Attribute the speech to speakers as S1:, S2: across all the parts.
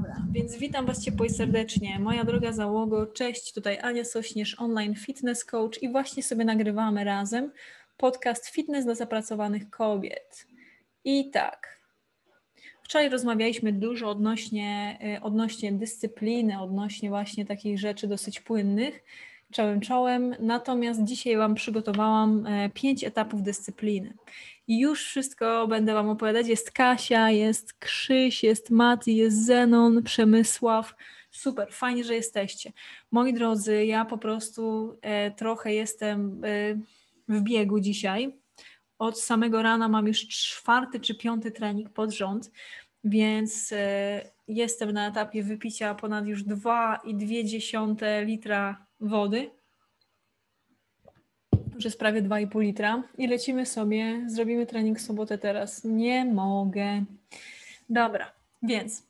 S1: Dobra, więc witam Was ciepło serdecznie. Moja droga załogo, cześć, tutaj Ania Sośnierz, online fitness coach i właśnie sobie nagrywamy razem podcast Fitness dla zapracowanych kobiet. I tak, wczoraj rozmawialiśmy dużo odnośnie, y, odnośnie dyscypliny, odnośnie właśnie takich rzeczy dosyć płynnych, czołem czołem, natomiast dzisiaj Wam przygotowałam e, pięć etapów dyscypliny. Już wszystko będę Wam opowiadać. Jest Kasia, jest Krzyś, jest Mati, jest Zenon, Przemysław. Super, fajnie, że jesteście. Moi drodzy, ja po prostu e, trochę jestem e, w biegu dzisiaj. Od samego rana mam już czwarty czy piąty trening pod rząd, więc e, jestem na etapie wypicia ponad już 2,2 litra wody już jest prawie 2,5 litra i lecimy sobie, zrobimy trening w sobotę teraz. Nie mogę. Dobra, więc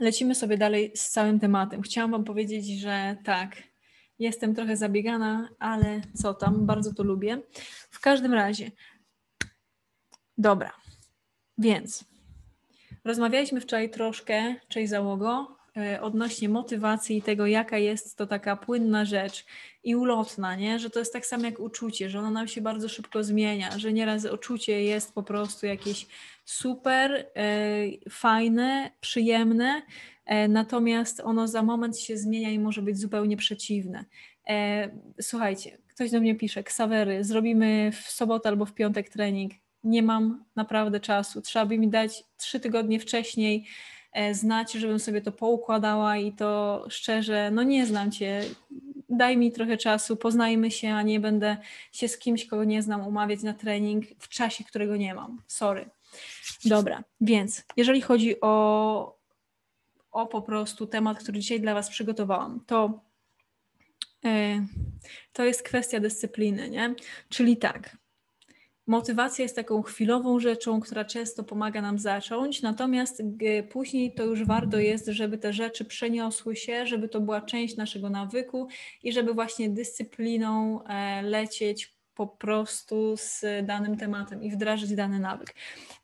S1: lecimy sobie dalej z całym tematem. Chciałam Wam powiedzieć, że tak, jestem trochę zabiegana, ale co tam, bardzo to lubię. W każdym razie, dobra, więc rozmawialiśmy wczoraj troszkę, cześć załogo, odnośnie motywacji i tego, jaka jest to taka płynna rzecz i ulotna, nie? że to jest tak samo jak uczucie, że ono nam się bardzo szybko zmienia, że nieraz uczucie jest po prostu jakieś super, e, fajne, przyjemne, e, natomiast ono za moment się zmienia i może być zupełnie przeciwne. E, słuchajcie, ktoś do mnie pisze, Ksawery, zrobimy w sobotę albo w piątek trening. Nie mam naprawdę czasu. Trzeba by mi dać trzy tygodnie wcześniej E, znać, żebym sobie to poukładała i to szczerze, no nie znam Cię, daj mi trochę czasu, poznajmy się, a nie będę się z kimś, kogo nie znam, umawiać na trening w czasie, którego nie mam. Sorry. Dobra, więc jeżeli chodzi o, o po prostu temat, który dzisiaj dla Was przygotowałam, to, yy, to jest kwestia dyscypliny, nie? Czyli tak, Motywacja jest taką chwilową rzeczą, która często pomaga nam zacząć, natomiast później to już warto jest, żeby te rzeczy przeniosły się, żeby to była część naszego nawyku i żeby właśnie dyscypliną e, lecieć po prostu z danym tematem i wdrażać dany nawyk.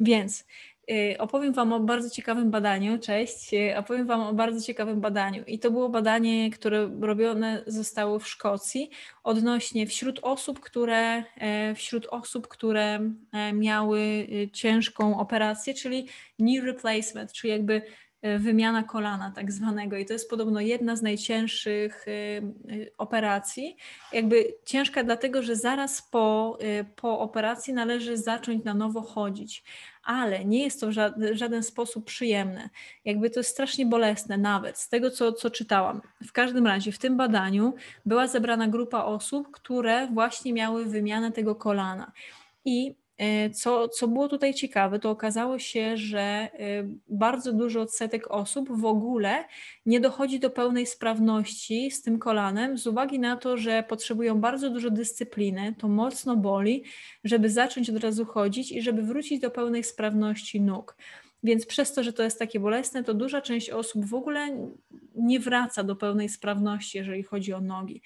S1: Więc Y, opowiem Wam o bardzo ciekawym badaniu. Cześć. Y, opowiem Wam o bardzo ciekawym badaniu. I to było badanie, które robione zostało w Szkocji odnośnie wśród osób, które, e, wśród osób, które e, miały y, ciężką operację, czyli knee replacement, czyli jakby e, wymiana kolana tak zwanego i to jest podobno jedna z najcięższych operacji. Jakby ciężka dlatego, że zaraz po, po operacji należy zacząć na nowo chodzić ale nie jest to w żaden sposób przyjemne. Jakby to jest strasznie bolesne nawet z tego, co, co czytałam. W każdym razie w tym badaniu była zebrana grupa osób, które właśnie miały wymianę tego kolana. I co, co było tutaj ciekawe, to okazało się, że e, bardzo dużo odsetek osób w ogóle nie dochodzi do pełnej sprawności z tym kolanem, z uwagi na to, że potrzebują bardzo dużo dyscypliny, to mocno boli, żeby zacząć od razu chodzić i żeby wrócić do pełnej sprawności nóg. Więc przez to, że to jest takie bolesne, to duża część osób w ogóle nie wraca do pełnej sprawności, jeżeli chodzi o nogi.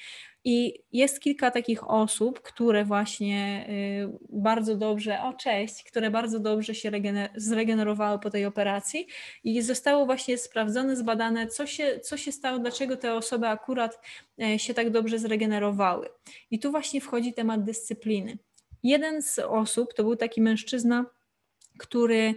S1: I jest kilka takich osób, które właśnie y, bardzo dobrze, o cześć, które bardzo dobrze się zregenerowały po tej operacji i zostało właśnie sprawdzone, zbadane, co się, co się stało, dlaczego te osoby akurat e, się tak dobrze zregenerowały. I tu właśnie wchodzi temat dyscypliny. Jeden z osób to był taki mężczyzna, który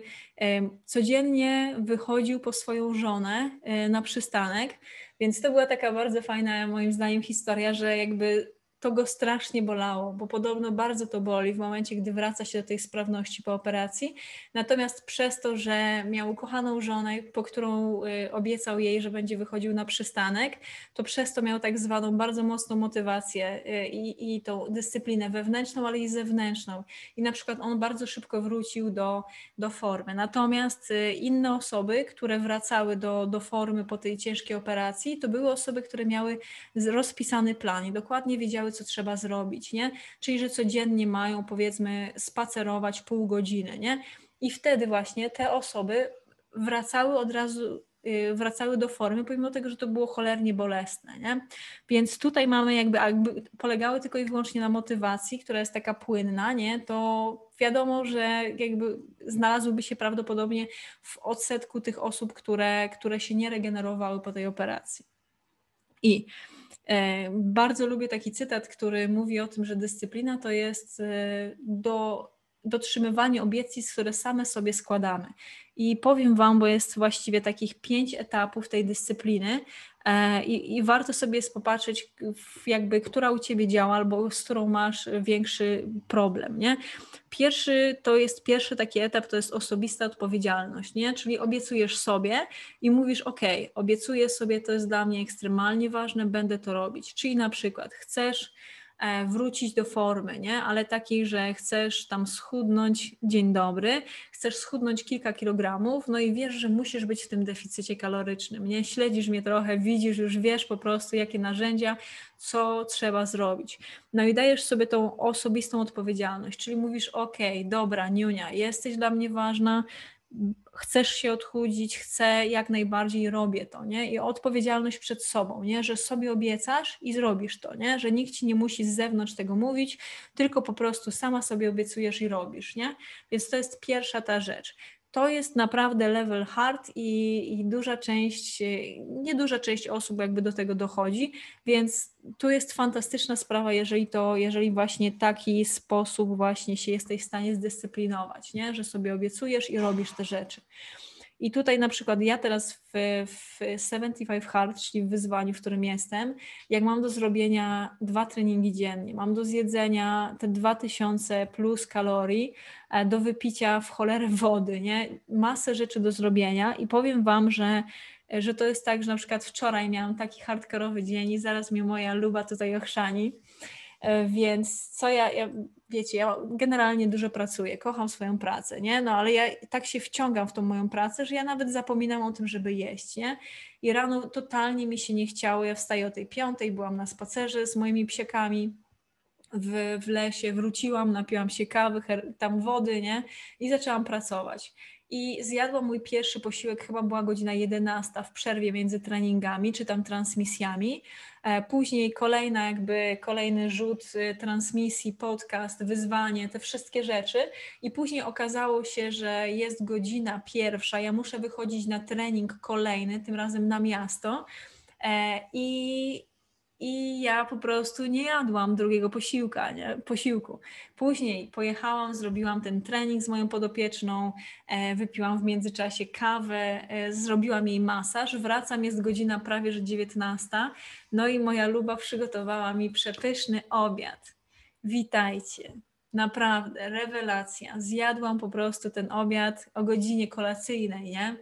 S1: codziennie wychodził po swoją żonę e, na przystanek, więc to była taka bardzo fajna, moim zdaniem, historia, że jakby to go strasznie bolało, bo podobno bardzo to boli w momencie, gdy wraca się do tej sprawności po operacji. Natomiast przez to, że miał ukochaną żonę, po którą y, obiecał jej, że będzie wychodził na przystanek, to przez to miał tak zwaną bardzo mocną motywację y, i, i tą dyscyplinę wewnętrzną, ale i zewnętrzną. I na przykład on bardzo szybko wrócił do, do formy. Natomiast y, inne osoby, które wracały do, do formy po tej ciężkiej operacji, to były osoby, które miały rozpisany plan i dokładnie wiedziały, co trzeba zrobić, nie? Czyli, że codziennie mają powiedzmy spacerować pół godziny, nie? I wtedy właśnie te osoby wracały od razu y, wracały do formy, pomimo tego, że to było cholernie bolesne. Nie? Więc tutaj mamy jakby, jakby polegały tylko i wyłącznie na motywacji, która jest taka płynna, nie? to wiadomo, że jakby znalazłyby się prawdopodobnie w odsetku tych osób, które, które się nie regenerowały po tej operacji. I bardzo lubię taki cytat, który mówi o tym, że dyscyplina to jest e, do, dotrzymywanie obietnic, które same sobie składamy. I powiem Wam, bo jest właściwie takich pięć etapów tej dyscypliny, E, I, I, warto sobie popatrzeć, jakby, która u ciebie działa, albo z którą masz większy problem. Nie? Pierwszy to jest pierwszy taki etap, to jest osobista odpowiedzialność, nie? czyli obiecujesz sobie i mówisz: OK, obiecuję sobie, to jest dla mnie ekstremalnie ważne, będę to robić. Czyli na przykład chcesz wrócić do formy, nie? ale takiej, że chcesz tam schudnąć, dzień dobry, chcesz schudnąć kilka kilogramów, no i wiesz, że musisz być w tym deficycie kalorycznym, nie? Śledzisz mnie trochę, widzisz, już wiesz po prostu, jakie narzędzia, co trzeba zrobić. No i dajesz sobie tą osobistą odpowiedzialność, czyli mówisz, ok, dobra, Niunia, jesteś dla mnie ważna, chcesz się odchudzić, chcę jak najbardziej robię to, nie? I odpowiedzialność przed sobą, nie? Że sobie obiecasz i zrobisz to, nie? Że nikt ci nie musi z zewnątrz tego mówić, tylko po prostu sama sobie obiecujesz i robisz, nie? Więc to jest pierwsza ta rzecz to jest naprawdę level hard i, i, duża część, nieduża część osób jakby do tego dochodzi, więc tu jest fantastyczna sprawa, jeżeli to, jeżeli właśnie taki sposób właśnie się jesteś w stanie zdyscyplinować, nie? że sobie obiecujesz i robisz te rzeczy. I tutaj na przykład ja teraz w, w 75 Hard, czyli w wyzwaniu, w którym jestem, jak mam do zrobienia dwa treningi dziennie, mam do zjedzenia te 2000 plus kalorii, e, do wypicia w cholerę wody, nie? masę rzeczy do zrobienia i powiem Wam, że że to jest tak, że na przykład wczoraj miałam taki hardkorowy dzień i zaraz mnie moja luba tutaj ochrzani, więc co ja, ja wiecie, ja generalnie dużo pracuję, kocham swoją pracę, nie? No ale ja tak się wciągam w tą moją pracę, że ja nawet zapominam o tym, żeby jeść, nie? I rano totalnie mi się nie chciało, ja wstaję o tej piątej, byłam na spacerze z moimi psiekami w, w lesie, wróciłam, napiłam się kawy, tam wody, nie? I zaczęłam pracować i zjadłam mój pierwszy posiłek, chyba była godzina 11 w przerwie między treningami czy tam transmisjami. E, później kolejna jakby kolejny rzut y, transmisji, podcast, wyzwanie, te wszystkie rzeczy. I później okazało się, że jest godzina pierwsza, ja muszę wychodzić na trening kolejny, tym razem na miasto. E, i i ja po prostu nie jadłam drugiego posiłka, nie? posiłku. Później pojechałam, zrobiłam ten trening z moją podopieczną, e, wypiłam w międzyczasie kawę, e, zrobiłam jej masaż, wracam, jest godzina prawie że 19, no i moja luba przygotowała mi przepyszny obiad. Witajcie. Naprawdę, rewelacja. Zjadłam po prostu ten obiad o godzinie kolacyjnej, nie?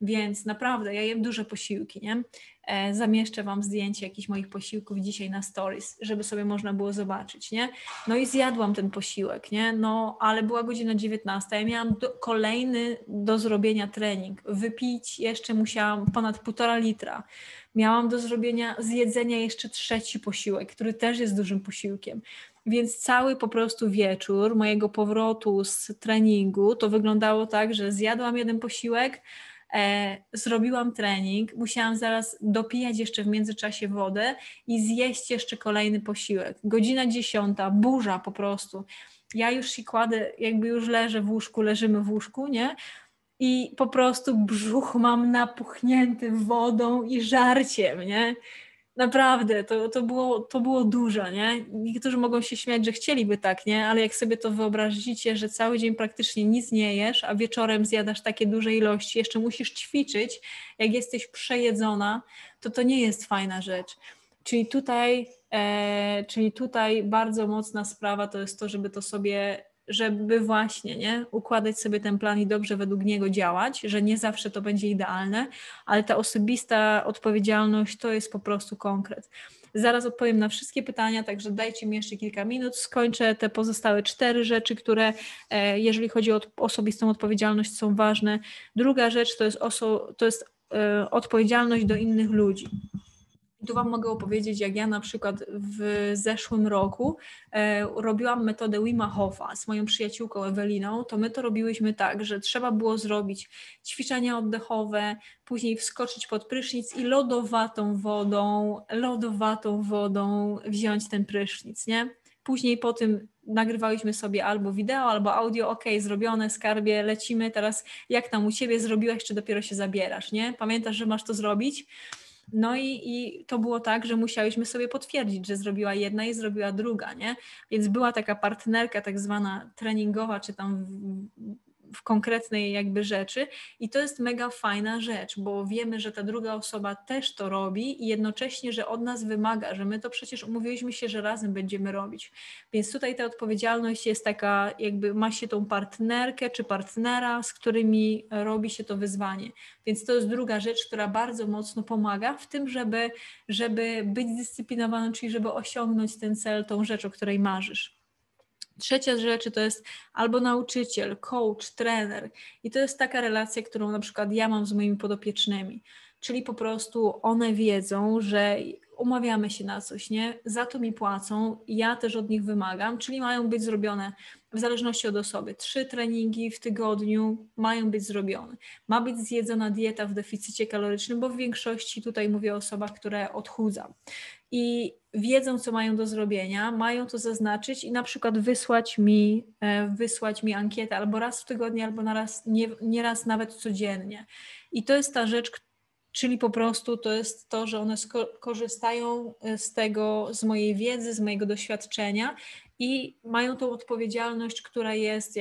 S1: Więc naprawdę, ja jem duże posiłki, nie? E, zamieszczę Wam zdjęcie jakichś moich posiłków dzisiaj na stories, żeby sobie można było zobaczyć, nie? No i zjadłam ten posiłek, nie? No, ale była godzina 19, ja miałam do, kolejny do zrobienia trening, wypić jeszcze musiałam ponad półtora litra, miałam do zrobienia, zjedzenia jeszcze trzeci posiłek, który też jest dużym posiłkiem. Więc cały po prostu wieczór mojego powrotu z treningu to wyglądało tak, że zjadłam jeden posiłek, zrobiłam trening, musiałam zaraz dopijać jeszcze w międzyczasie wodę i zjeść jeszcze kolejny posiłek. Godzina dziesiąta, burza po prostu. Ja już się kładę, jakby już leżę w łóżku, leżymy w łóżku, nie? I po prostu brzuch mam napuchnięty wodą i żarciem, nie? Naprawdę, to, to, było, to było dużo, nie? Niektórzy mogą się śmiać, że chcieliby tak, nie? Ale jak sobie to wyobrazicie, że cały dzień praktycznie nic nie jesz, a wieczorem zjadasz takie duże ilości, jeszcze musisz ćwiczyć, jak jesteś przejedzona, to to nie jest fajna rzecz. Czyli tutaj, e, czyli tutaj bardzo mocna sprawa to jest to, żeby to sobie żeby właśnie nie, układać sobie ten plan i dobrze według niego działać, że nie zawsze to będzie idealne, ale ta osobista odpowiedzialność to jest po prostu konkret. Zaraz odpowiem na wszystkie pytania, także dajcie mi jeszcze kilka minut. Skończę te pozostałe cztery rzeczy, które, e, jeżeli chodzi o osobistą odpowiedzialność, są ważne. Druga rzecz to jest, oso- to jest e, odpowiedzialność do innych ludzi. I tu Wam mogę opowiedzieć, jak ja na przykład w zeszłym roku e, robiłam metodę Wima Hofa z moją przyjaciółką Eweliną, to my to robiłyśmy tak, że trzeba było zrobić ćwiczenia oddechowe, później wskoczyć pod prysznic i lodowatą wodą, lodowatą wodą wziąć ten prysznic, nie? Później po tym nagrywałyśmy sobie albo wideo, albo audio, ok, zrobione, skarbie, lecimy, teraz jak tam u Ciebie zrobiłaś, czy dopiero się zabierasz, nie? Pamiętasz, że masz to zrobić? No i, i to było tak, że musiałyśmy sobie potwierdzić, że zrobiła jedna i zrobiła druga, nie? Więc była taka partnerka tak zwana treningowa, czy tam w konkretnej jakby rzeczy i to jest mega fajna rzecz, bo wiemy, że ta druga osoba też to robi i jednocześnie, że od nas wymaga, że my to przecież umówiliśmy się, że razem będziemy robić. Więc tutaj ta odpowiedzialność jest taka, jakby ma się tą partnerkę czy partnera, z którymi robi się to wyzwanie. Więc to jest druga rzecz, która bardzo mocno pomaga w tym, żeby, żeby być zdyscyplinowanym, czyli żeby osiągnąć ten cel, tą rzecz, o której marzysz. Trzecia rzecz to jest albo nauczyciel, coach, trener. I to jest taka relacja, którą na przykład ja mam z moimi podopiecznymi. Czyli po prostu one wiedzą, że umawiamy się na coś, nie? Za to mi płacą, ja też od nich wymagam, czyli mają być zrobione w zależności od osoby. Trzy treningi w tygodniu mają być zrobione. Ma być zjedzona dieta w deficycie kalorycznym, bo w większości tutaj mówię o osobach, które odchudzam. I wiedzą, co mają do zrobienia, mają to zaznaczyć i na przykład wysłać mi, e, wysłać mi ankietę albo raz w tygodniu, albo na raz, nie, nie raz nawet codziennie. I to jest ta rzecz, czyli po prostu to jest to, że one korzystają e, z tego, z mojej wiedzy, z mojego doświadczenia i mają tą odpowiedzialność, która jest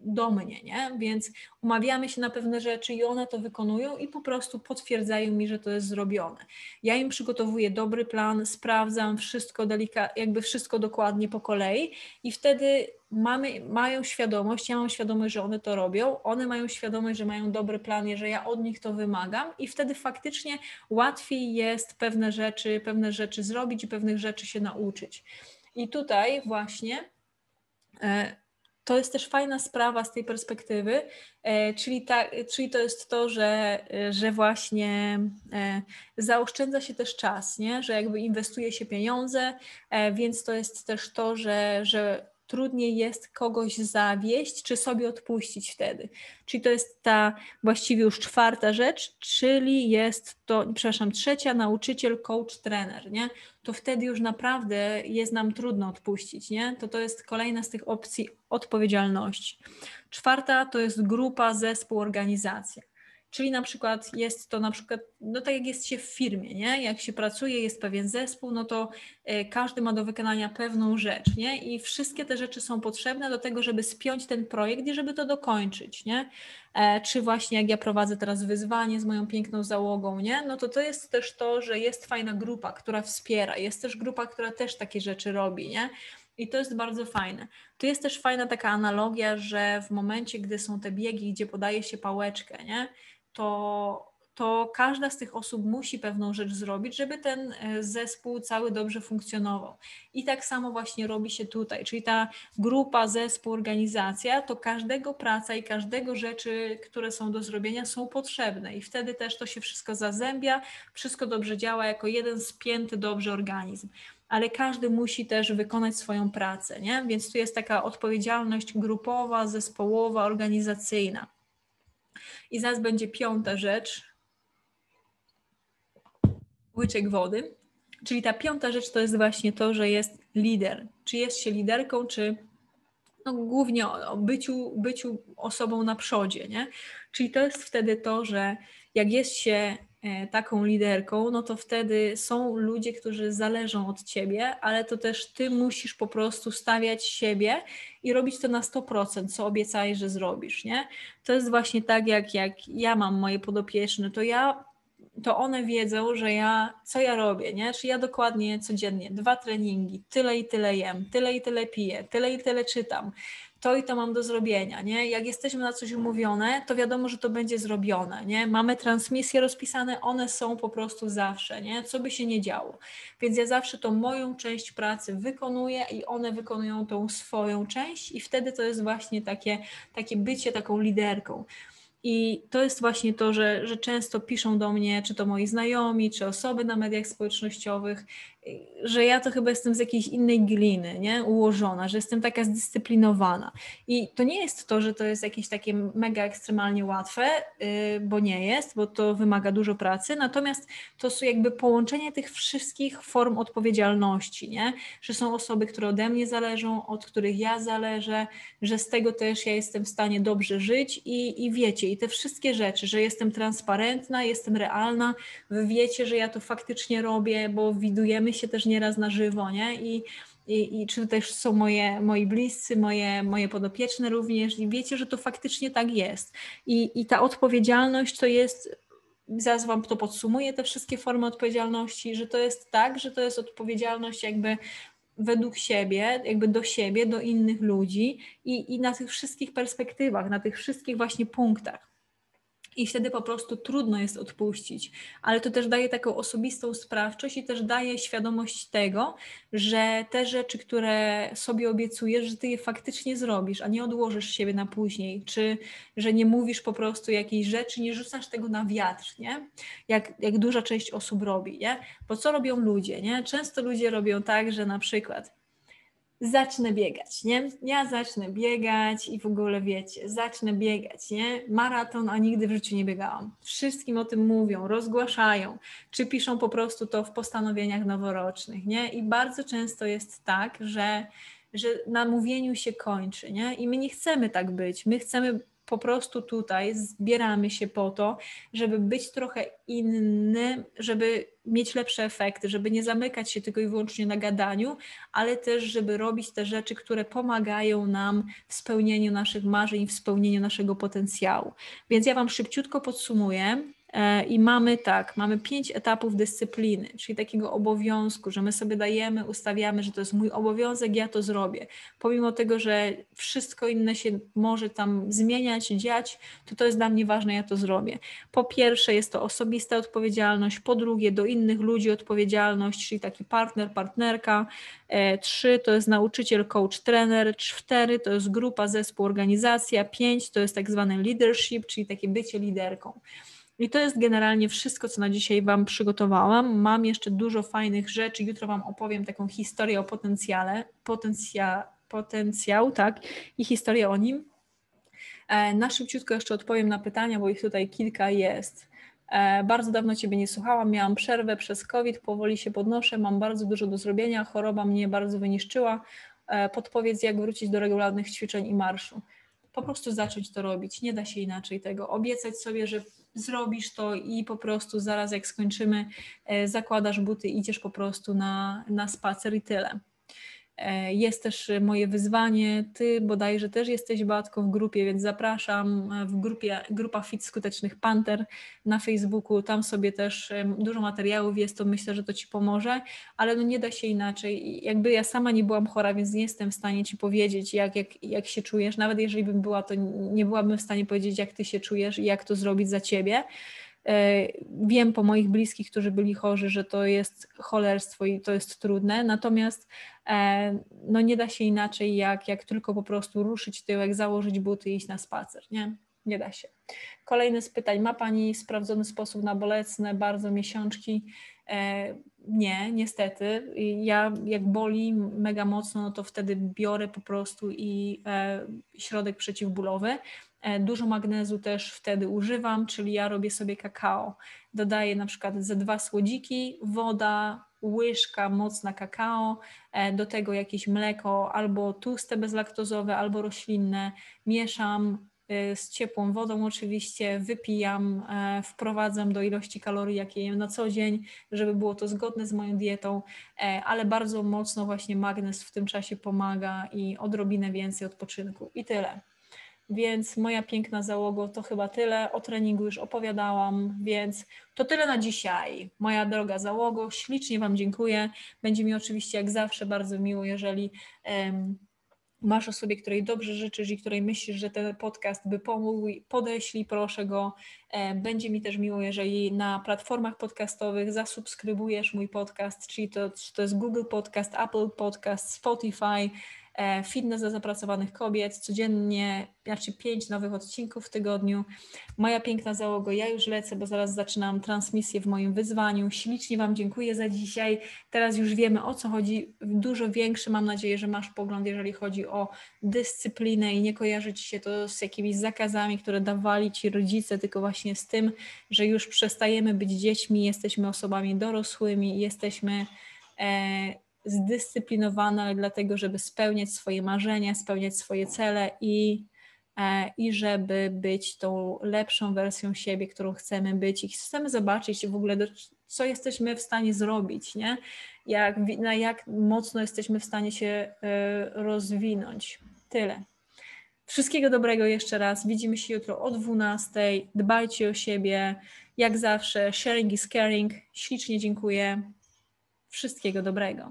S1: do mnie, nie? Więc umawiamy się na pewne rzeczy i one to wykonują i po prostu potwierdzają mi, że to jest zrobione. Ja im przygotowuję dobry plan, sprawdzam wszystko delika, jakby wszystko dokładnie po kolei i wtedy mamy, mają świadomość, ja mam świadomość, że one to robią, one mają świadomość, że mają dobry plan, że ja od nich to wymagam i wtedy faktycznie łatwiej jest pewne rzeczy, pewne rzeczy zrobić i pewnych rzeczy się nauczyć. I tutaj właśnie e, to jest też fajna sprawa z tej perspektywy, e, czyli, ta, czyli to jest to, że, że właśnie e, zaoszczędza się też czas, nie? że jakby inwestuje się pieniądze, więc to jest też to, że, że trudniej jest kogoś zawieść, czy sobie odpuścić wtedy. Czyli to jest ta właściwie już czwarta rzecz, czyli jest to, przepraszam, trzecia, nauczyciel, coach, trener, nie? To wtedy już naprawdę jest nam trudno odpuścić, nie? To to jest kolejna z tych opcji odpowiedzialności. Czwarta to jest grupa, zespół, organizacja. Czyli na przykład jest to na przykład, no tak jak jest się w firmie, nie? Jak się pracuje, jest pewien zespół, no to e, każdy ma do wykonania pewną rzecz, nie? I wszystkie te rzeczy są potrzebne do tego, żeby spiąć ten projekt i żeby to dokończyć, nie? E, czy właśnie jak ja prowadzę teraz wyzwanie z moją piękną załogą, nie? No to to jest też to, że jest fajna grupa, która wspiera, jest też grupa, która też takie rzeczy robi, nie? I to jest bardzo fajne. Tu jest też fajna taka analogia, że w momencie, gdy są te biegi, gdzie podaje się pałeczkę, nie? To, to każda z tych osób musi pewną rzecz zrobić, żeby ten e, zespół cały dobrze funkcjonował. I tak samo właśnie robi się tutaj, czyli ta grupa, zespół, organizacja, to każdego praca i każdego rzeczy, które są do zrobienia, są potrzebne i wtedy też to się wszystko zazębia, wszystko dobrze działa jako jeden spięty dobrze organizm ale każdy musi też wykonać swoją pracę, nie? Więc tu jest taka odpowiedzialność grupowa, zespołowa, organizacyjna. I zaraz będzie piąta rzecz. Łyczek wody. Czyli ta piąta rzecz to jest właśnie to, że jest lider. Czy jest się liderką, czy no, głównie o byciu, byciu osobą na przodzie, nie? Czyli to jest wtedy to, że jak jest się taką liderką, no to wtedy są ludzie, którzy zależą od ciebie, ale to też ty musisz po prostu stawiać siebie i robić to na 100%, co obiecałeś, że zrobisz, nie? To jest właśnie tak, jak, jak ja mam moje podopieczne, to ja to one wiedzą, że ja, co ja robię, nie? Czy ja dokładnie codziennie dwa treningi, tyle i tyle jem, tyle i tyle piję, tyle i tyle czytam, to i to mam do zrobienia, nie? Jak jesteśmy na coś umówione, to wiadomo, że to będzie zrobione, nie? Mamy transmisje rozpisane, one są po prostu zawsze, nie? Co by się nie działo. Więc ja zawsze tą moją część pracy wykonuję i one wykonują tą swoją część i wtedy to jest właśnie takie, takie bycie taką liderką. I to jest właśnie to, że, że często piszą do mnie, czy to moi znajomi, czy osoby na mediach społecznościowych, że ja to chyba jestem z jakiejś innej gliny, nie? Ułożona, że jestem taka zdyscyplinowana. I to nie jest to, że to jest jakieś takie mega ekstremalnie łatwe, yy, bo nie jest, bo to wymaga dużo pracy, natomiast to są jakby połączenie tych wszystkich form odpowiedzialności, nie? Że są osoby, które ode mnie zależą, od których ja zależę, że z tego też ja jestem w stanie dobrze żyć i, i wiecie, i te wszystkie rzeczy, że jestem transparentna, jestem realna, wy wiecie, że ja to faktycznie robię, bo widujemy się też nieraz na żywo, nie? I, i, i czy też są moje, moi bliscy, moje, moje podopieczne również i wiecie, że to faktycznie tak jest. I, i ta odpowiedzialność to jest, zaraz Wam to podsumuję, te wszystkie formy odpowiedzialności, że to jest tak, że to jest odpowiedzialność jakby według siebie, jakby do siebie, do innych ludzi i, i na tych wszystkich perspektywach, na tych wszystkich właśnie punktach i wtedy po prostu trudno jest odpuścić. Ale to też daje taką osobistą sprawczość i też daje świadomość tego, że te rzeczy, które sobie obiecujesz, że ty je faktycznie zrobisz, a nie odłożysz siebie na później, czy że nie mówisz po prostu jakiejś rzeczy, nie rzucasz tego na wiatr, nie? Jak, jak duża część osób robi, nie? Bo co robią ludzie, nie? Często ludzie robią tak, że na przykład zacznę biegać, nie? Ja zacznę biegać i w ogóle wiecie, zacznę biegać, nie? Maraton, a nigdy w życiu nie biegałam. Wszystkim o tym mówią, rozgłaszają, czy piszą po prostu to w postanowieniach noworocznych, nie? I bardzo często jest tak, że że na mówieniu się kończy, nie? I my nie chcemy tak być. My chcemy po prostu tutaj zbieramy się po to, żeby być trochę innym, żeby mieć lepsze efekty, żeby nie zamykać się tylko i wyłącznie na gadaniu, ale też, żeby robić te rzeczy, które pomagają nam w spełnieniu naszych marzeń, w spełnieniu naszego potencjału. Więc ja Wam szybciutko podsumuję. E, I mamy tak, mamy pięć etapów dyscypliny, czyli takiego obowiązku, że my sobie dajemy, ustawiamy, że to jest mój obowiązek, ja to zrobię. Pomimo tego, że wszystko inne się może tam zmieniać, dziać, to to jest dla mnie ważne, ja to zrobię. Po pierwsze jest to osobista odpowiedzialność, po drugie do innych ludzi odpowiedzialność, czyli taki partner, partnerka. E, trzy to jest nauczyciel, coach, trener. Cztery to jest grupa, zespół, organizacja. Pięć to jest tak zwany leadership, czyli takie bycie liderką. I to jest generalnie wszystko, co na dzisiaj Wam przygotowałam. Mam jeszcze dużo fajnych rzeczy. Jutro Wam opowiem taką historię o potencjale, potencja, potencjał, tak, i historię o nim. E, na szybciutko jeszcze odpowiem na pytania, bo ich tutaj kilka jest. E, bardzo dawno Ciebie nie słuchałam, miałam przerwę przez COVID, powoli się podnoszę, mam bardzo dużo do zrobienia, choroba mnie bardzo wyniszczyła. E, podpowiedz, jak wrócić do regularnych ćwiczeń i marszu. Po prostu zacząć to robić, nie da się inaczej tego. Obiecać sobie, że zrobisz to i po prostu zaraz jak skończymy, e, zakładasz buty, idziesz po prostu na, na spacer i tyle. E, jest też moje wyzwanie. Ty bodajże też jesteś Batką w grupie, więc zapraszam e, w grupie Grupa Fit Skutecznych Panter na Facebooku. Tam sobie też dużo materiałów jest, to myślę, że to Ci pomoże, ale no nie da się inaczej. Jakby ja sama nie byłam chora, więc nie jestem w stanie Ci powiedzieć, jak, jak, jak się czujesz. Nawet jeżeli bym była, to nie byłabym w stanie powiedzieć, jak Ty się czujesz i jak to zrobić za Ciebie. E, wiem po moich bliskich, którzy byli chorzy, że to jest cholerstwo i to jest trudne, natomiast e, no nie da się inaczej, jak, jak tylko po prostu ruszyć tyłek, założyć buty i iść na spacer, nie? Nie da się. Kolejne z pytań. Ma Pani sprawdzony sposób na bolesne, bardzo miesiączki? E, nie, niestety. Ja jak boli mega mocno, no to wtedy biorę po prostu i środek przeciwbólowy. E, dużo magnezu też wtedy używam, czyli ja robię sobie kakao. Dodaję na przykład ze dwa słodziki, woda, łyżka mocna kakao, e, do tego jakieś mleko albo tłuste bezlaktozowe, albo roślinne. Mieszam z ciepłą wodą oczywiście, wypijam, e, wprowadzam do ilości kalorii, jakie jem na co dzień, żeby było to zgodne z moją dietą, e, ale bardzo mocno właśnie magnes w tym czasie pomaga i odrobinę więcej odpoczynku i tyle. Więc moja piękna załogo to chyba tyle. O treningu już opowiadałam, więc to tyle na dzisiaj. Moja droga załogo, ślicznie Wam dziękuję. Będzie mi oczywiście jak zawsze bardzo miło, jeżeli um, masz osobie, której dobrze życzysz i której myślisz, że ten podcast by pomógł, podeślij proszę go. Będzie mi też miło, jeżeli na platformach podcastowych zasubskrybujesz mój podcast, czyli to, to jest Google Podcast, Apple Podcast, Spotify, E, fitness dla zapracowanych kobiet, codziennie, znaczy pięć nowych odcinków w tygodniu. Moja piękna załoga, ja już lecę, bo zaraz zaczynam transmisję w moim wyzwaniu. Ślicznie Wam dziękuję za dzisiaj. Teraz już wiemy o co chodzi. Dużo większy mam nadzieję, że masz pogląd, jeżeli chodzi o dyscyplinę i nie kojarzy Ci się to z jakimiś zakazami, które dawali Ci rodzice, tylko właśnie z tym, że już przestajemy być dziećmi, jesteśmy osobami dorosłymi, jesteśmy e, zdyscyplinowana, ale dlatego, żeby spełniać swoje marzenia, spełniać swoje cele i, e, i żeby być tą lepszą wersją siebie, którą chcemy być i chcemy zobaczyć w ogóle, co jesteśmy w stanie zrobić, nie? Jak, na jak mocno jesteśmy w stanie się e, rozwinąć. Tyle. Wszystkiego dobrego jeszcze raz. Widzimy się jutro o 12. Dbajcie o siebie. Jak zawsze, sharing is caring. Ślicznie dziękuję. Wszystkiego dobrego.